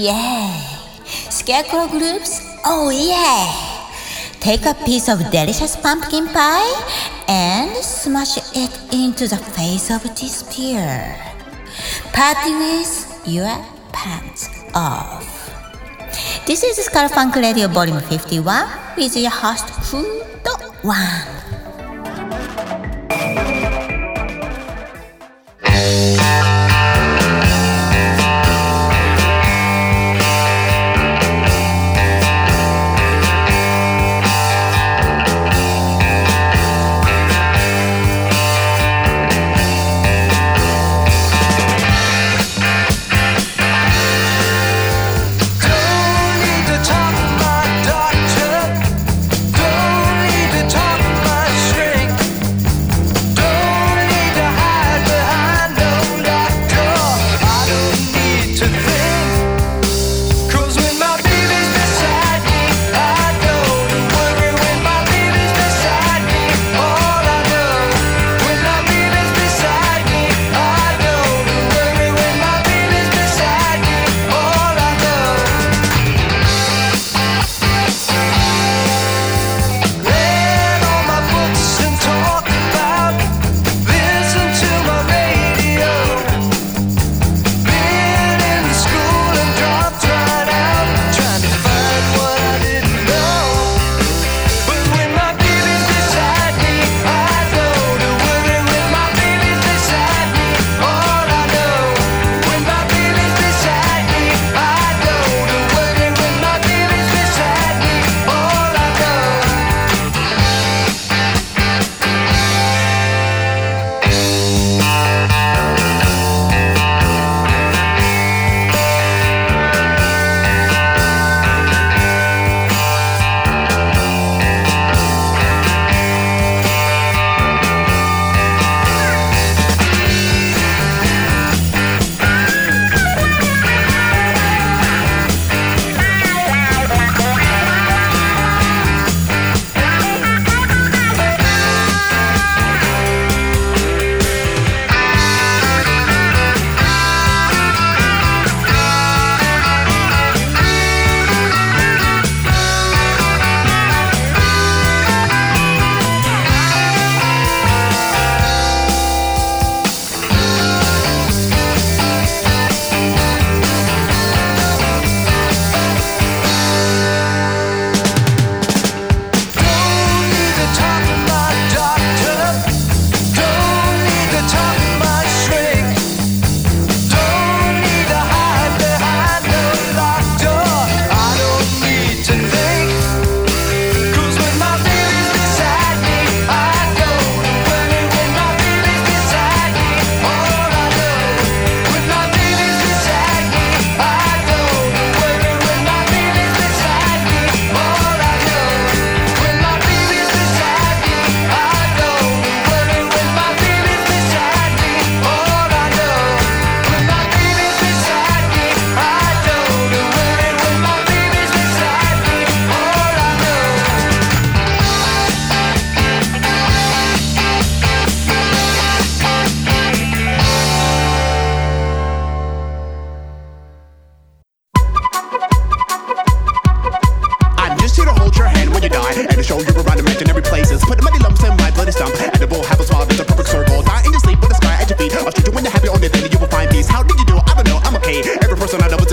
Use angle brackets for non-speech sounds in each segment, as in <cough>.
yeah. Scarecrow groups, oh yeah. Take a piece of delicious pumpkin pie and smash it into the face of despair. Party with your pants off. This is Skull Funk Radio Volume 51 with your host, Food One.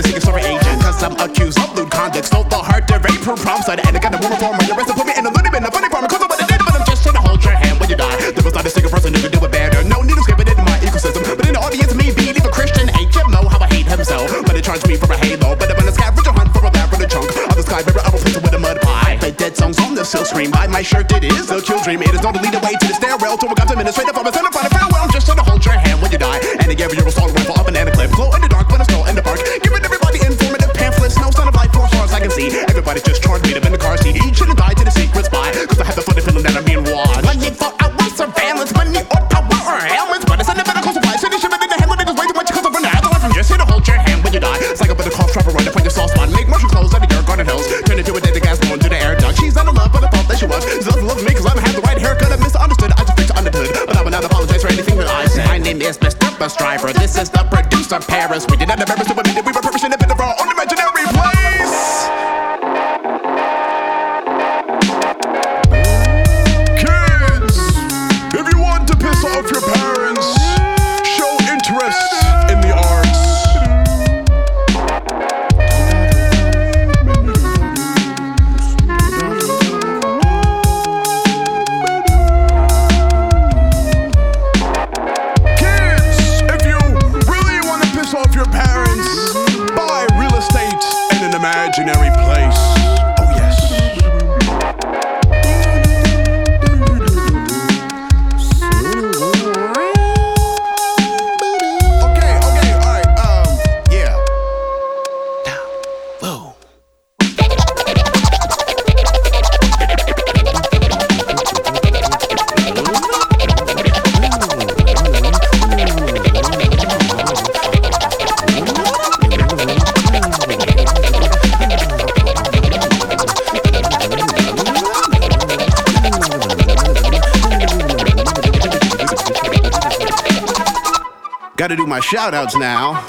seeking story agent. Cause I'm accused of lewd conduct. Stole the heart, to rape from. And I got a woman for my arrest. Put me in a loony bin, a funny farm. Cause I'm a nigga, but I'm just trying to hold your hand when you die. There was not a single person who could do it better. No need to skip it in my ecosystem. But in the audience, me being a Christian HMO, how I hate himself. so. But it charged me for a halo. But I'm on a scavenger hunt for a bad for the chunk. Of the sky, river, I'm a with a mud pie. I dead songs on the silk screen. By my shirt, it is a kill dream. It is not the lead away to the stairwell. To a administrator for administrative office. We did not shout outs now.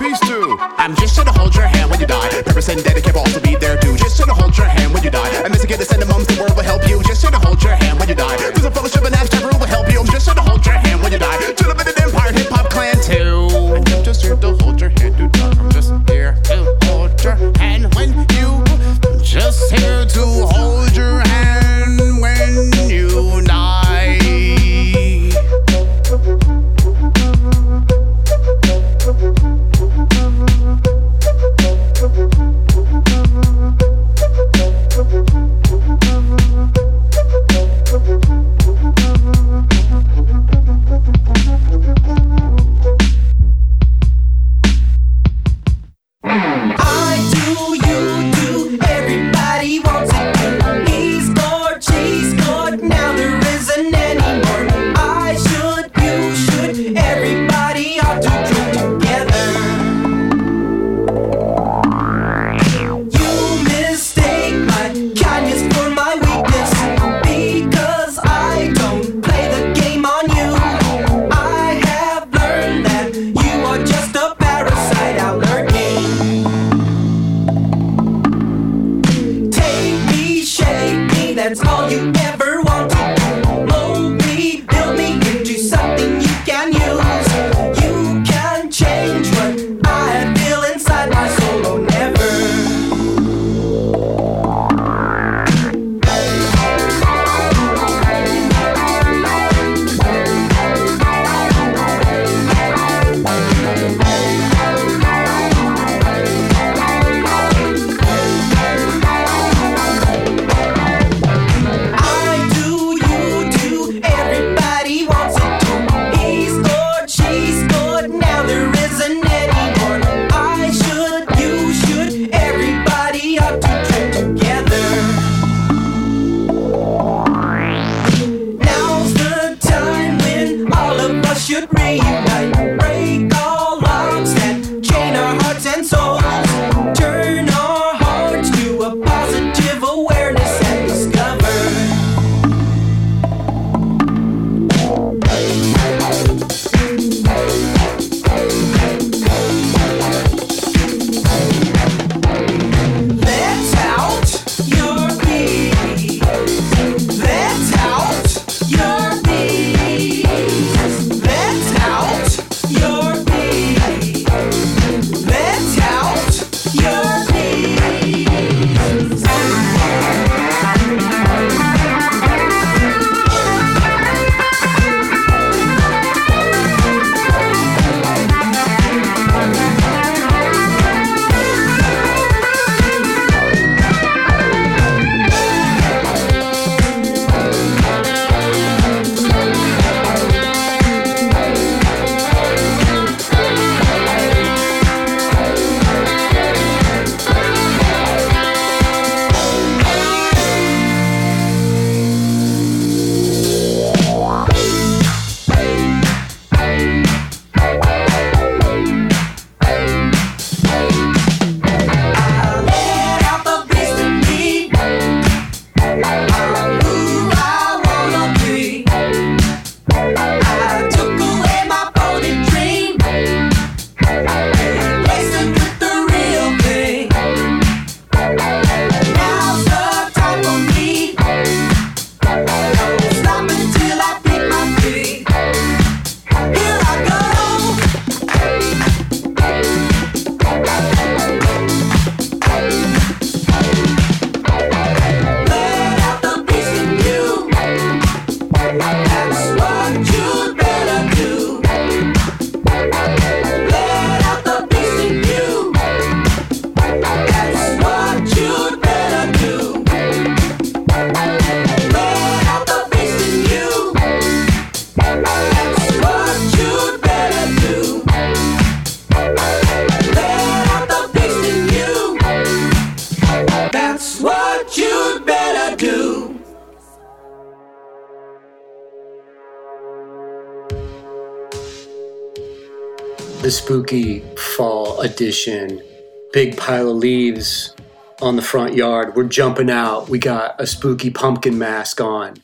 Pile of leaves on the front yard. We're jumping out. We got a spooky pumpkin mask on,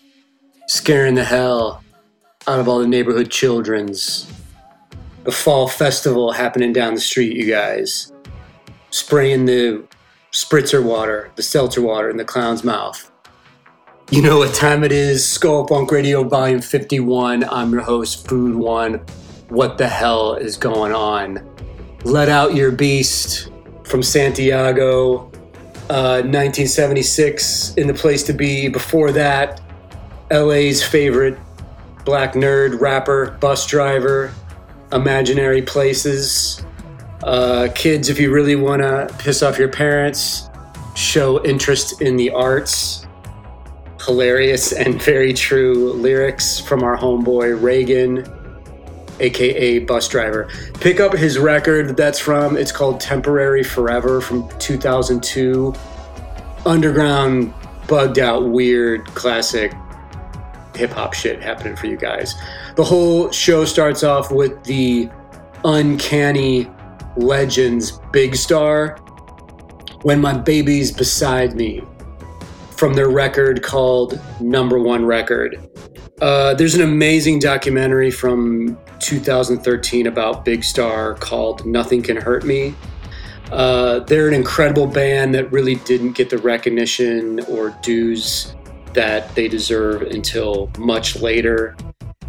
scaring the hell out of all the neighborhood children's. The fall festival happening down the street, you guys. Spraying the spritzer water, the seltzer water in the clown's mouth. You know what time it is? Skull Funk Radio Volume 51. I'm your host, Food One. What the hell is going on? Let Out Your Beast from Santiago, uh, 1976, in the place to be. Before that, LA's favorite black nerd rapper, Busdriver, Imaginary Places. Uh, kids, if you really want to piss off your parents, show interest in the arts hilarious and <laughs> very true lyrics from our homeboy Regan, aka Busdriver. Pick up his record that's from, it's called Temporary Forever from 2002. Underground, bugged out, weird, classic hip hop shit happening for you guys. The whole show starts off with the uncanny legends Big Star. When my baby's beside me, from their record called Number One Record. Uh, there's an amazing documentary from 2013 about Big Star called Nothing Can Hurt Me. Uh, they're an incredible band that really didn't get the recognition or dues that they deserve until much later.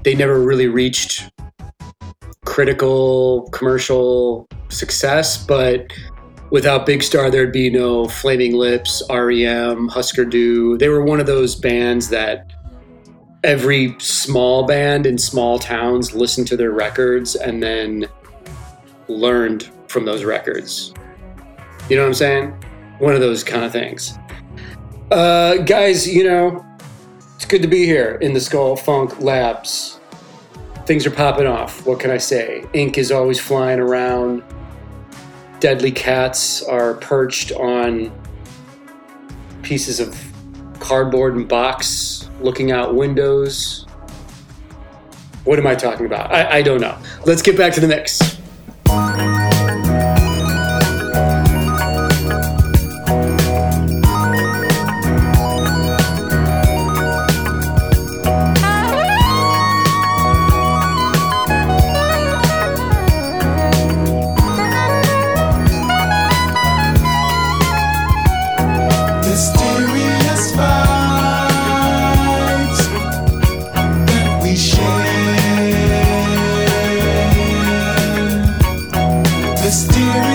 They never really reached critical commercial success, but without Big Star, there'd be no Flaming Lips, REM, Husker Du. They were one of those bands that every small band in small towns listened to their records and then learned from those records. You know what I'm saying? One of those kind of things. Uh, guys, you know, it's good to be here in the Skull Funk Labs. Things are popping off. What can I say? Ink is always flying around deadly cats are perched on pieces of cardboard and box looking out windows. What am I talking about? I, I don't know. Let's get back to the mix. mysterious.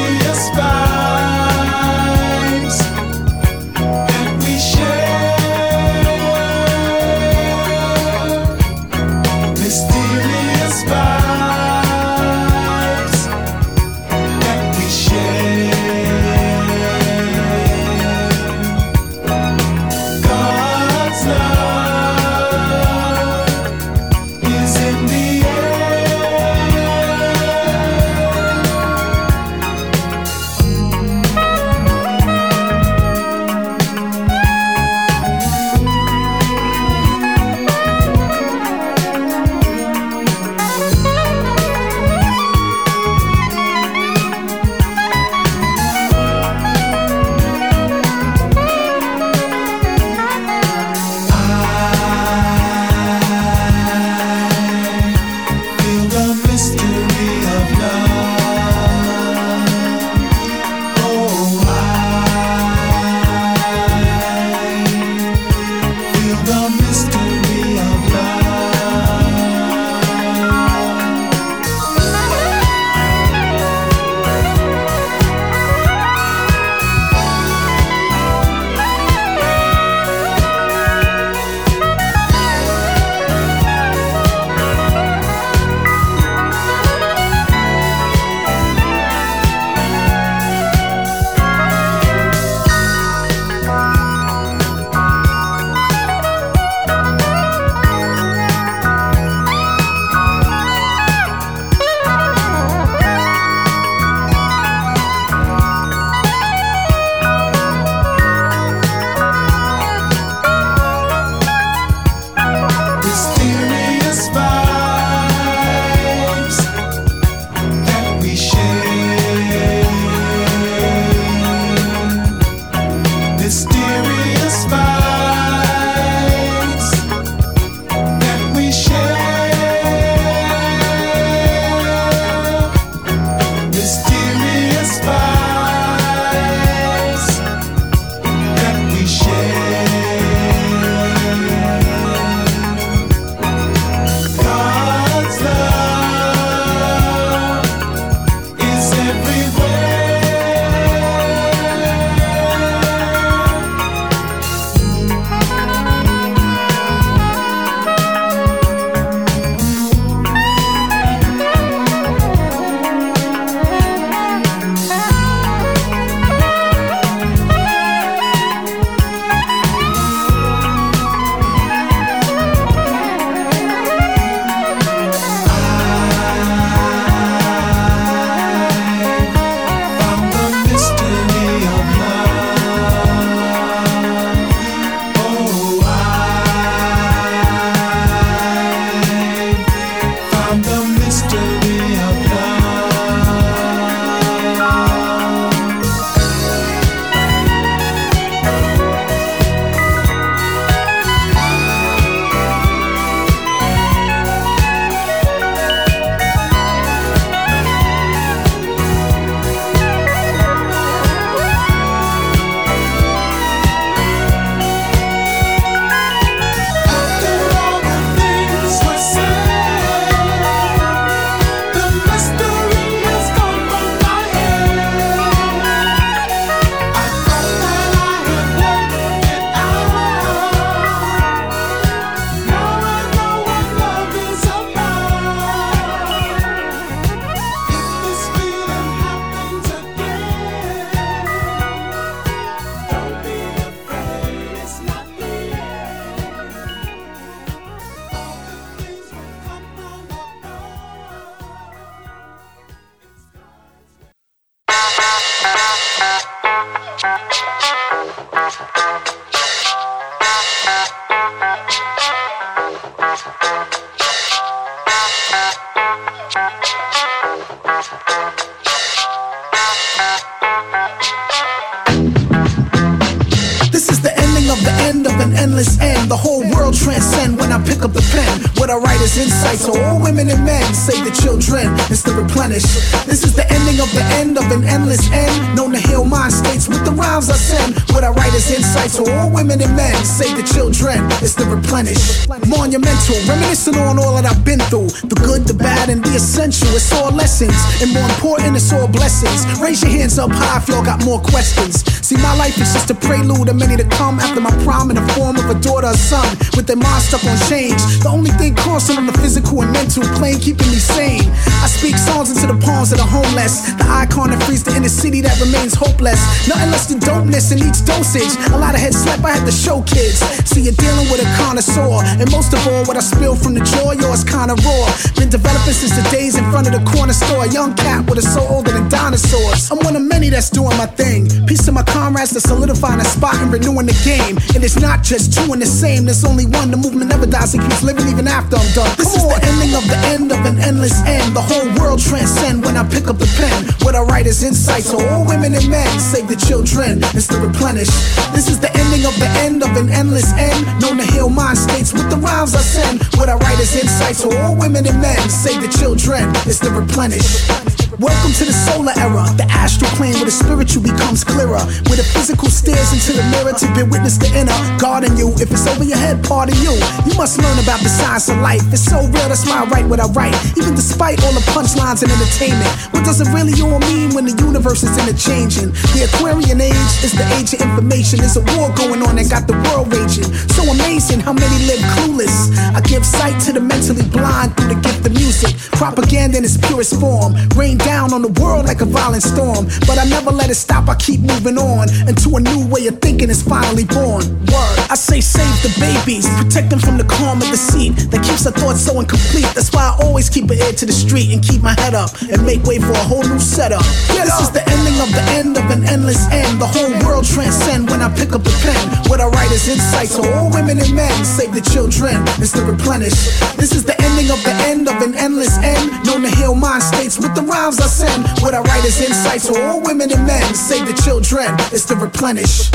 Is insight, so all women and men save the children. It's to replenish. This is the ending of the end of an endless end. Known to heal mind states with the rhymes I send. What I write is insight, so all women and men save the children. It's to replenish. Monumental, reminiscing on all that I've been through. The good, the bad, and the essential. It's all lessons, and more important, it's all blessings. Raise your hands up high if y'all got more questions. See, my life is just a prelude of many to come after my prime in the form of a daughter or son with their mind stuck on change. The only thing crossing on the physical and mental plane keeping me sane. I speak songs into the palms of the homeless, the icon that frees the inner city that remains hopeless. Nothing less than dopeness in each dosage. A lot of head slap I had to show kids. See, you're dealing with a connoisseur, and most of all, what I spill from the jaw, yours kinda raw. Been developing since the days in front of the corner store. A young cat with a soul older than dinosaurs. I'm one of many that's doing my thing. Piece of my comrades that solidifying a spot and renewing the game. And it's not just two and the same, there's only one. The movement never dies, it keeps living even after I'm done. This is the ending of the end of an endless end. The whole world transcend when I pick up the pen. What I write is insight, so all women and men save the children. It's to replenish. This is the ending of the end of an endless end. Known to heal mind states with the rhymes I send. What I write is insight, so all women and men save the children. It's to replenish. Welcome to the solar era, the astral plane where the spiritual becomes clearer. Where the physical stares into the mirror to be witness the inner. Guarding you, if it's over your head, part of you. You must learn about the science of life. It's so real, that's why I write what I write. Even despite all the punchlines and entertainment. What does it really all mean when the universe is interchanging? The Aquarian age is the age of information. There's a war going on that got the world raging. So amazing how many live clueless. I give sight to the mentally blind through the gift of music. Propaganda in its purest form. Rain down on the world like a violent storm. But I never let it stop, I keep moving on. into a new way of thinking is finally born. Word. I say save the babies, protect them from the calm of the seat that keeps our thoughts so incomplete. That's why I always keep an ear to the street and keep my head up and make way for a whole new setup. this is the ending of the end of an endless end. The whole world transcend when I pick up the pen. What I write is insight, so all women and men save the children. It's to replenish. This is the ending of the end of an endless end. Known to heal mind states with the I send. What I write is insight, so all women and men save the children. It's to replenish.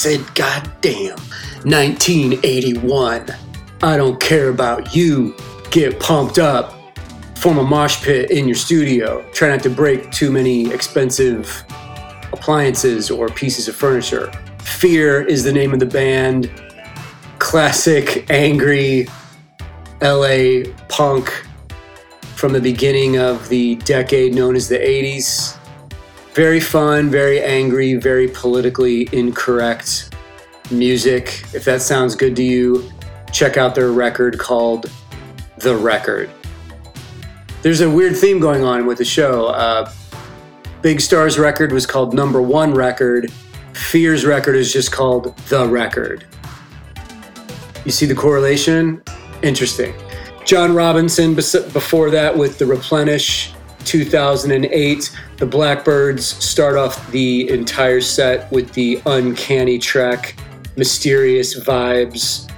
Said God damn. 1981. I don't care about you. Get pumped up. Form a mosh pit in your studio. Try not to break too many expensive appliances or pieces of furniture. Fear is the name of the band. Classic, angry LA punk from the beginning of the decade known as the 80s. Very fun, very angry, very politically incorrect music. If that sounds good to you, check out their record called The Record. There's a weird theme going on with the show. Uh, Big Star's record was called Number One Record. Fear's record is just called The Record. You see the correlation? Interesting. John Robinson before that with The Replenish 2008. The Blackbyrds start off the entire set with the uncanny track, Mysterious Vibes.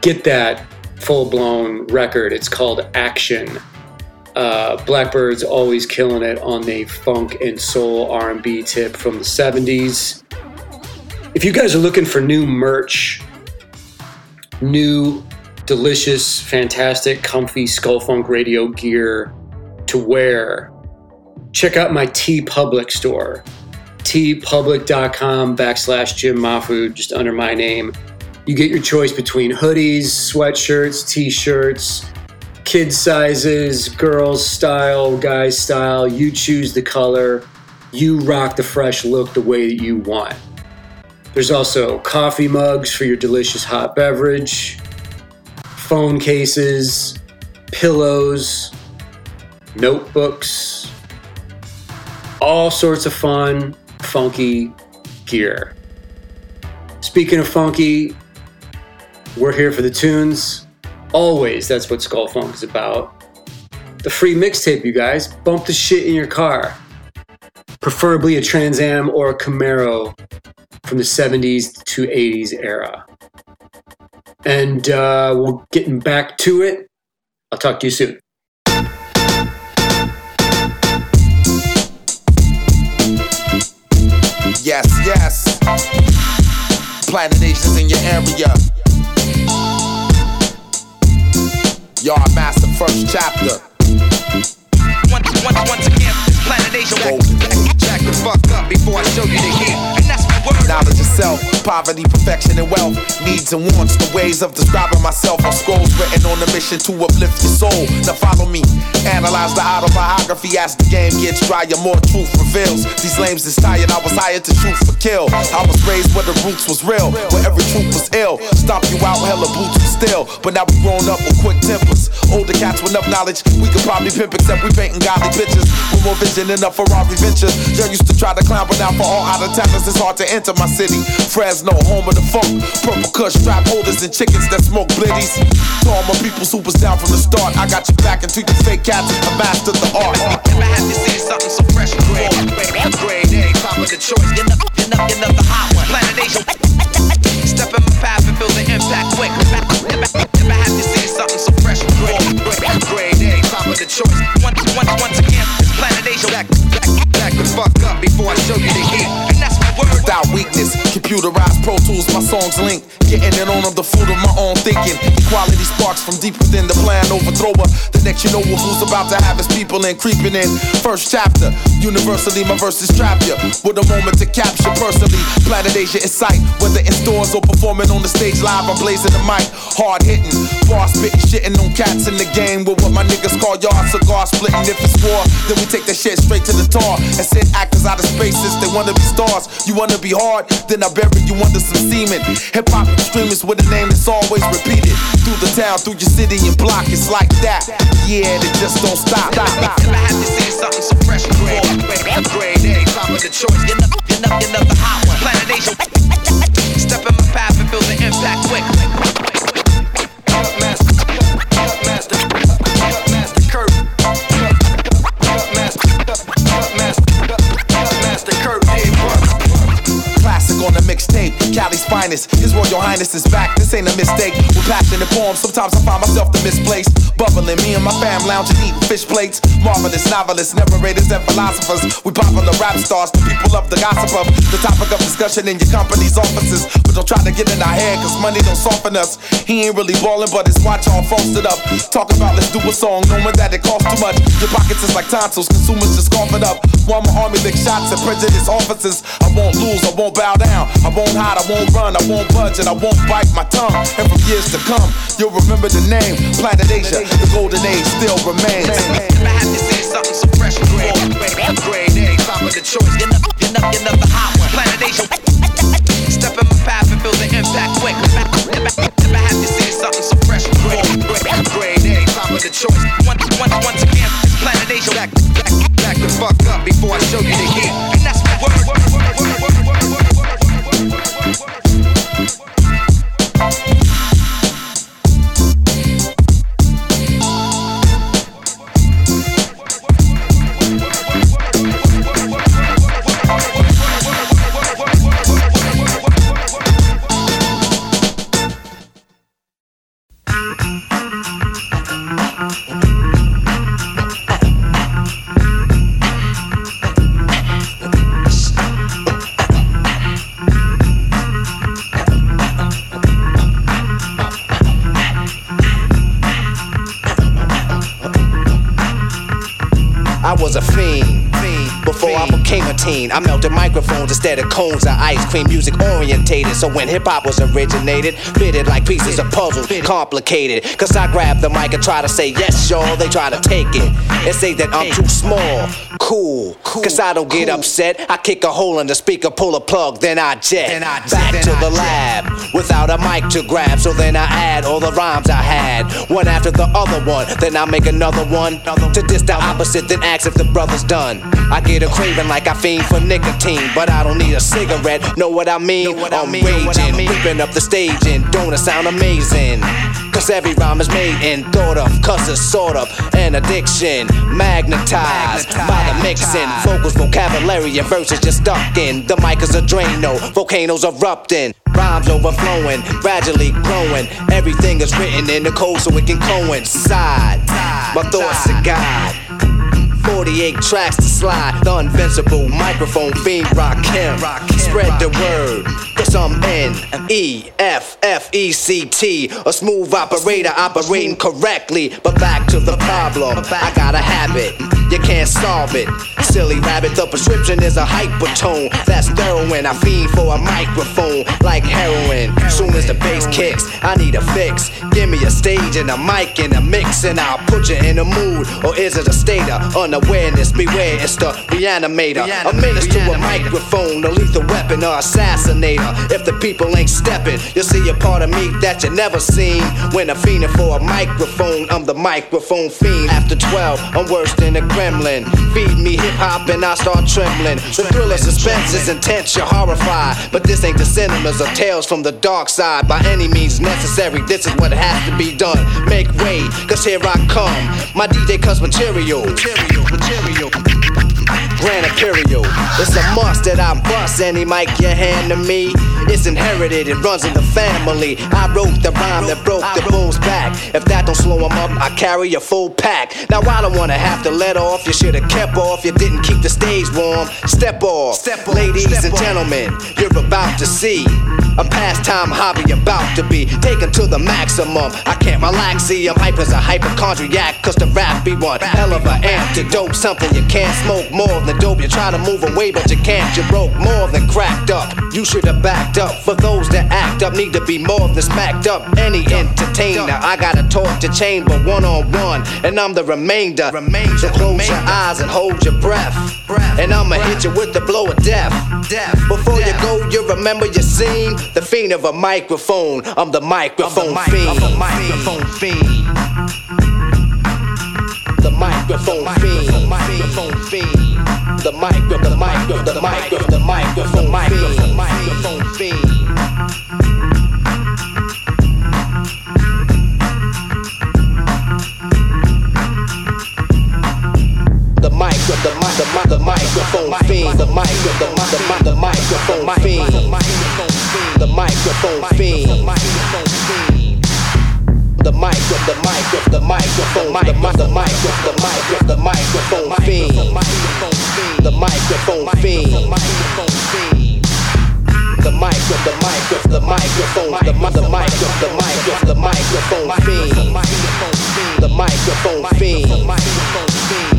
Get that full blown record. It's called Action. Uh, Blackbyrds always killing it on the funk and soul R&B tip from the 70s. If you guys are looking for new merch, new, delicious, fantastic, comfy Skull Funk radio gear to wear, check out my TeePublic store. teepublic.com backslash Jim Mahfood, just under my name. You get your choice between hoodies, sweatshirts, t shirts, kid sizes, girls style, guys style. You choose the color. You rock the fresh look the way that you want. There's also coffee mugs for your delicious hot beverage, phone cases, pillows, notebooks, all sorts of fun, funky gear. Speaking of funky, we're here for the tunes. Always, that's what Skull Funk is about. The free mixtape, you guys. Bump the shit in your car. Preferably a Trans Am or a Camaro from the 70s to 80s era. And uh, we're getting back to it. I'll talk to you soon. Yes, yes. Planet Asians in your area. Yard Master first chapter. Once, once, once again, this planet Asia. Jack the fuck up before I show you the heat. And that's my word. Knowledge of self, poverty, perfection, and wealth. Needs and wants, the ways of describing myself on scrolls written on a mission to uplift your soul. Now follow me. Analyze the autobiography as the game gets drier, more truth reveals. These lames is tired, I was hired to shoot for kill. I was raised where the roots was real, where every truth was ill. Stomp you out, hella boots Bluetooth still. But now we grown up with quick tempers. Older cats with enough knowledge, we could probably pimp except we painting godly bitches. With more vision than a Ferrari venture. Young used to try to climb, but now for all out of towners, it's hard to enter my city. Fresno, home of the funk. Purple cush, strap holders, and chickens that smoke blitties. All my peoples who down from the start, I got you back into your fake cats. I mastered the art. Say something so fresh and grade, grade A, top of the choice. You're not, you're you're the hot one. Planet Asia. <laughs> Step in my path and feel the impact quick. I had to say something so fresh and grade, grade A, top of the choice. Once, once, once again, Planet Asia. Back, back, back the fuck up before I show you the heat. Without weakness, computerized Pro Tools, my songs link. Getting it on, I'm the fruit of my own thinking. Equality sparks from deep within the plan, overthrower. The next you know who's about to have his people in, creeping in. First chapter, universally, my verses trap ya. With a moment to capture personally. Planet Asia is sight, whether in stores or performing on the stage live, I'm blazing the mic. Hard hitting, bar spitting, shitting on cats in the game. With what my niggas call yard cigar splitting. If it's war, then we take that shit straight to the tar. And send actors out of space since they wanna be stars. You wanna be hard, then I bury you under some semen. Hip hop extremists with a name that's always repeated. Through the town, through your city and block, it's like that. Yeah, they just don't stop. stop, stop. I had to say something so fresh and grade, grade A, top of the choice. You're not, you're not the hot one. Planet Asia. Step in my path and feel the impact Royal Highness is back. This ain't a mistake. With passionate poems, sometimes I find myself the misplaced. Bubbling, me and my fam lounging, eating fish plates. Marvelous novelists, narrators, and philosophers. We popular rap stars, the people love the gossip of the topic of discussion in your company's offices. But don't try to get in our head, cause money don't soften us. He ain't really ballin', but his watch all frosted up. Talk about let's do a song, knowing that it costs too much. Your pockets is like tonsils, consumers just cough it up. While my army lick shots at prejudice officers. I won't lose, I won't bow down. I won't hide, I won't run, I won't budge, and I won't bite my tongue. And from years to come, you'll remember the name. Planet Asia, the golden age still remains. I have to say something so fresh and grade. Grade A, top of the choice. You're not, you're not, you're not the hot one. Planet Asia. Step in my path and feel the impact quick. If I have to say something so fresh and grade. Grade A, top of the choice. Once, once, once again, Planet Asia. Back, back, back the fuck up before I show you the heat. the instead of cones of ice cream. Music orientated, so when hip hop was originated, fitted like pieces of puzzles, complicated. Cause I grab the mic and try to say yes, y'all. They try to take it and say that I'm too small. Cool, cause I don't get upset. I kick a hole in the speaker, pull a plug, then I jet. Then I Back to the lab without a mic to grab. So then I add all the rhymes I had, one after the other one. Then I make another one to diss the opposite, then ask if the brother's done. I get a craving like I fiend for nicotine, but I don't need a cigarette. Know what I mean? What I'm raging, ripping up the stage, and don't it sound amazing? Cause every rhyme is made and thought of, cause it's sort of an addiction. Magnetized by the mixing, vocals, vocabulary, and verses just stuck in. The mic is a drain, no, volcanoes erupting. Rhymes overflowing, gradually growing. Everything is written in the code so it can coincide. My thoughts are God. 48 tracks to slide. The invincible microphone fiend rock him. Spread the word. Cause I'm N E F F E C T. A smooth operator operating correctly. But back to the problem. I got a habit. You can't solve it. Silly rabbit, the prescription is a hypertone. That's heroin. I fiend for a microphone like heroin. Soon as the bass kicks, I need a fix. Give me a stage and a mic and a mix, and I'll put you in a mood. Or is it a state of unawareness? Beware, it's the reanimator. A menace to a microphone, a lethal weapon or assassinator. If the people ain't stepping, you'll see a part of me that you never seen. When I'm fiending for a microphone, I'm the microphone fiend. After 12, I'm worse than a gremlin. Feed me hip hop and I start trembling. The thrill of suspense is intense, you're horrified. But this ain't the cinemas of tales from the dark side. By any means necessary, this is what has to be done. Make way, cause here I come. My DJ cuts material. Material, material. Grand. It's a must that I bust any mic you hand to me. It's inherited, it runs in the family. I wrote the rhyme that broke the bull's back. If that don't slow him up, I carry a full pack. Now I don't wanna have to let off. You should've kept off. You didn't keep the stage warm. Step off, Step off, ladies step and off. gentlemen. You're about to see. A pastime hobby about to be taken to the maximum. I can't relax, see, I'm hype as a hypochondriac, cause the rap be one hell of an antidote. Something you can't smoke more than dope. You try to move away, but you can't. You broke more than cracked up. You should have backed up. For those that act up, need to be more than smacked up. Any entertainer, I gotta talk to chamber one on one, and I'm the remainder. So close your eyes and hold your breath. And I'ma hit you with the blow of death. Before you go, you remember your scene. The fiend of a microphone. I'm the microphone fiend. I'm a microphone fiend microphone fiend, the microphone fiend, the mic, the mic, the mic, the microphone fiend, microphone fiend. The mic, the mic, the mic, the microphone fiend, the mic, the mic, the mic, the microphone fiend, the microphone fiend, the microphone fiend the mic of the mic of the microphone the mic the mic of the mic of the microphone fiend the microphone fiend the mic of the mic of the microphone the mother mic of the mic of the microphone fiend the microphone fiend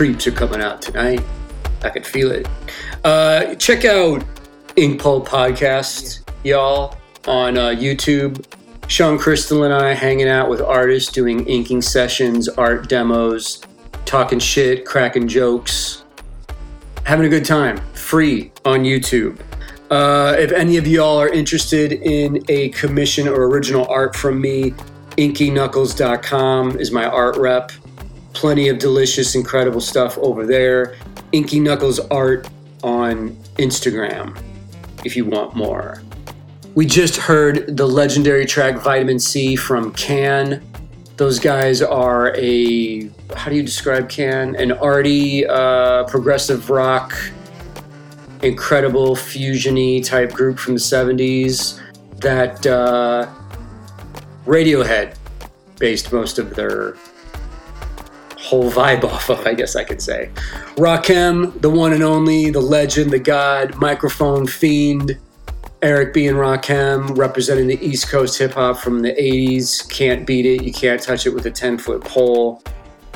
creeps are coming out tonight. I can feel it. Uh, check out Ink Pulp Podcast, y'all, on uh, YouTube. Sean Crystal and I hanging out with artists, doing inking sessions, art demos, talking shit, cracking jokes, having a good time. Free on YouTube. Uh, if any of y'all are interested in a commission or original art from me, inkyknuckles.com is my art rep plenty of delicious, incredible stuff over there. Inky Knuckles art on Instagram if you want more. We just heard the legendary track Vitamin C from Can. Those guys are a, how do you describe Can? An arty, uh, progressive rock, incredible fusiony type group from the 70s that uh, Radiohead based most of their whole vibe off of, I guess I could say. Rakim, the one and only, the legend, the god, microphone fiend. Eric B. and Rakim representing the East Coast hip hop from the 80s. Can't beat it. You can't touch it with a 10 foot pole.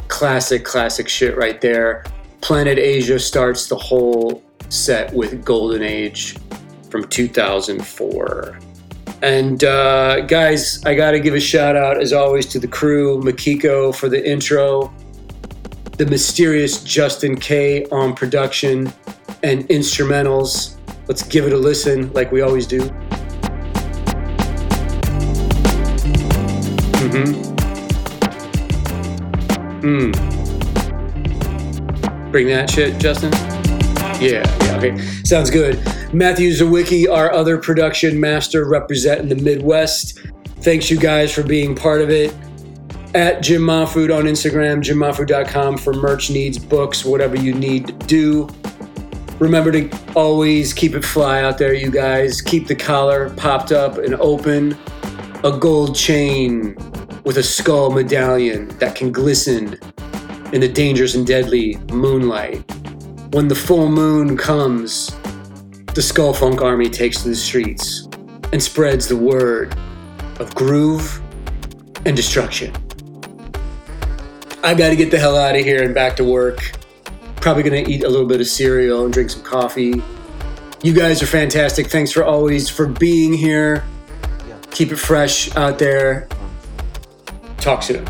Classic, classic shit right there. Planet Asia starts the whole set with Golden Age from 2004. And uh, guys, I got to give a shout out as always to the crew, Makiko for the intro, the mysterious Justin K on production and instrumentals. Let's give it a listen like we always do. Mm-hmm. Mm. Bring that shit, Justin. Yeah, yeah, okay. Sounds good. Matthew Sawicki, our other production master representing the Midwest. Thanks you guys for being part of it. At Jim Mahfood on Instagram, jimmahfood.com for merch needs, books, whatever you need to do. Remember to always keep it fly out there, you guys. Keep the collar popped up and open. A gold chain with a skull medallion that can glisten in the dangerous and deadly moonlight. When the full moon comes, the Skull Funk Army takes to the streets and spreads the word of groove and destruction. I gotta get the hell out of here and back to work. Probably gonna eat a little bit of cereal and drink some coffee. You guys are fantastic. Thanks for always for being here. Keep it fresh out there. Talk soon.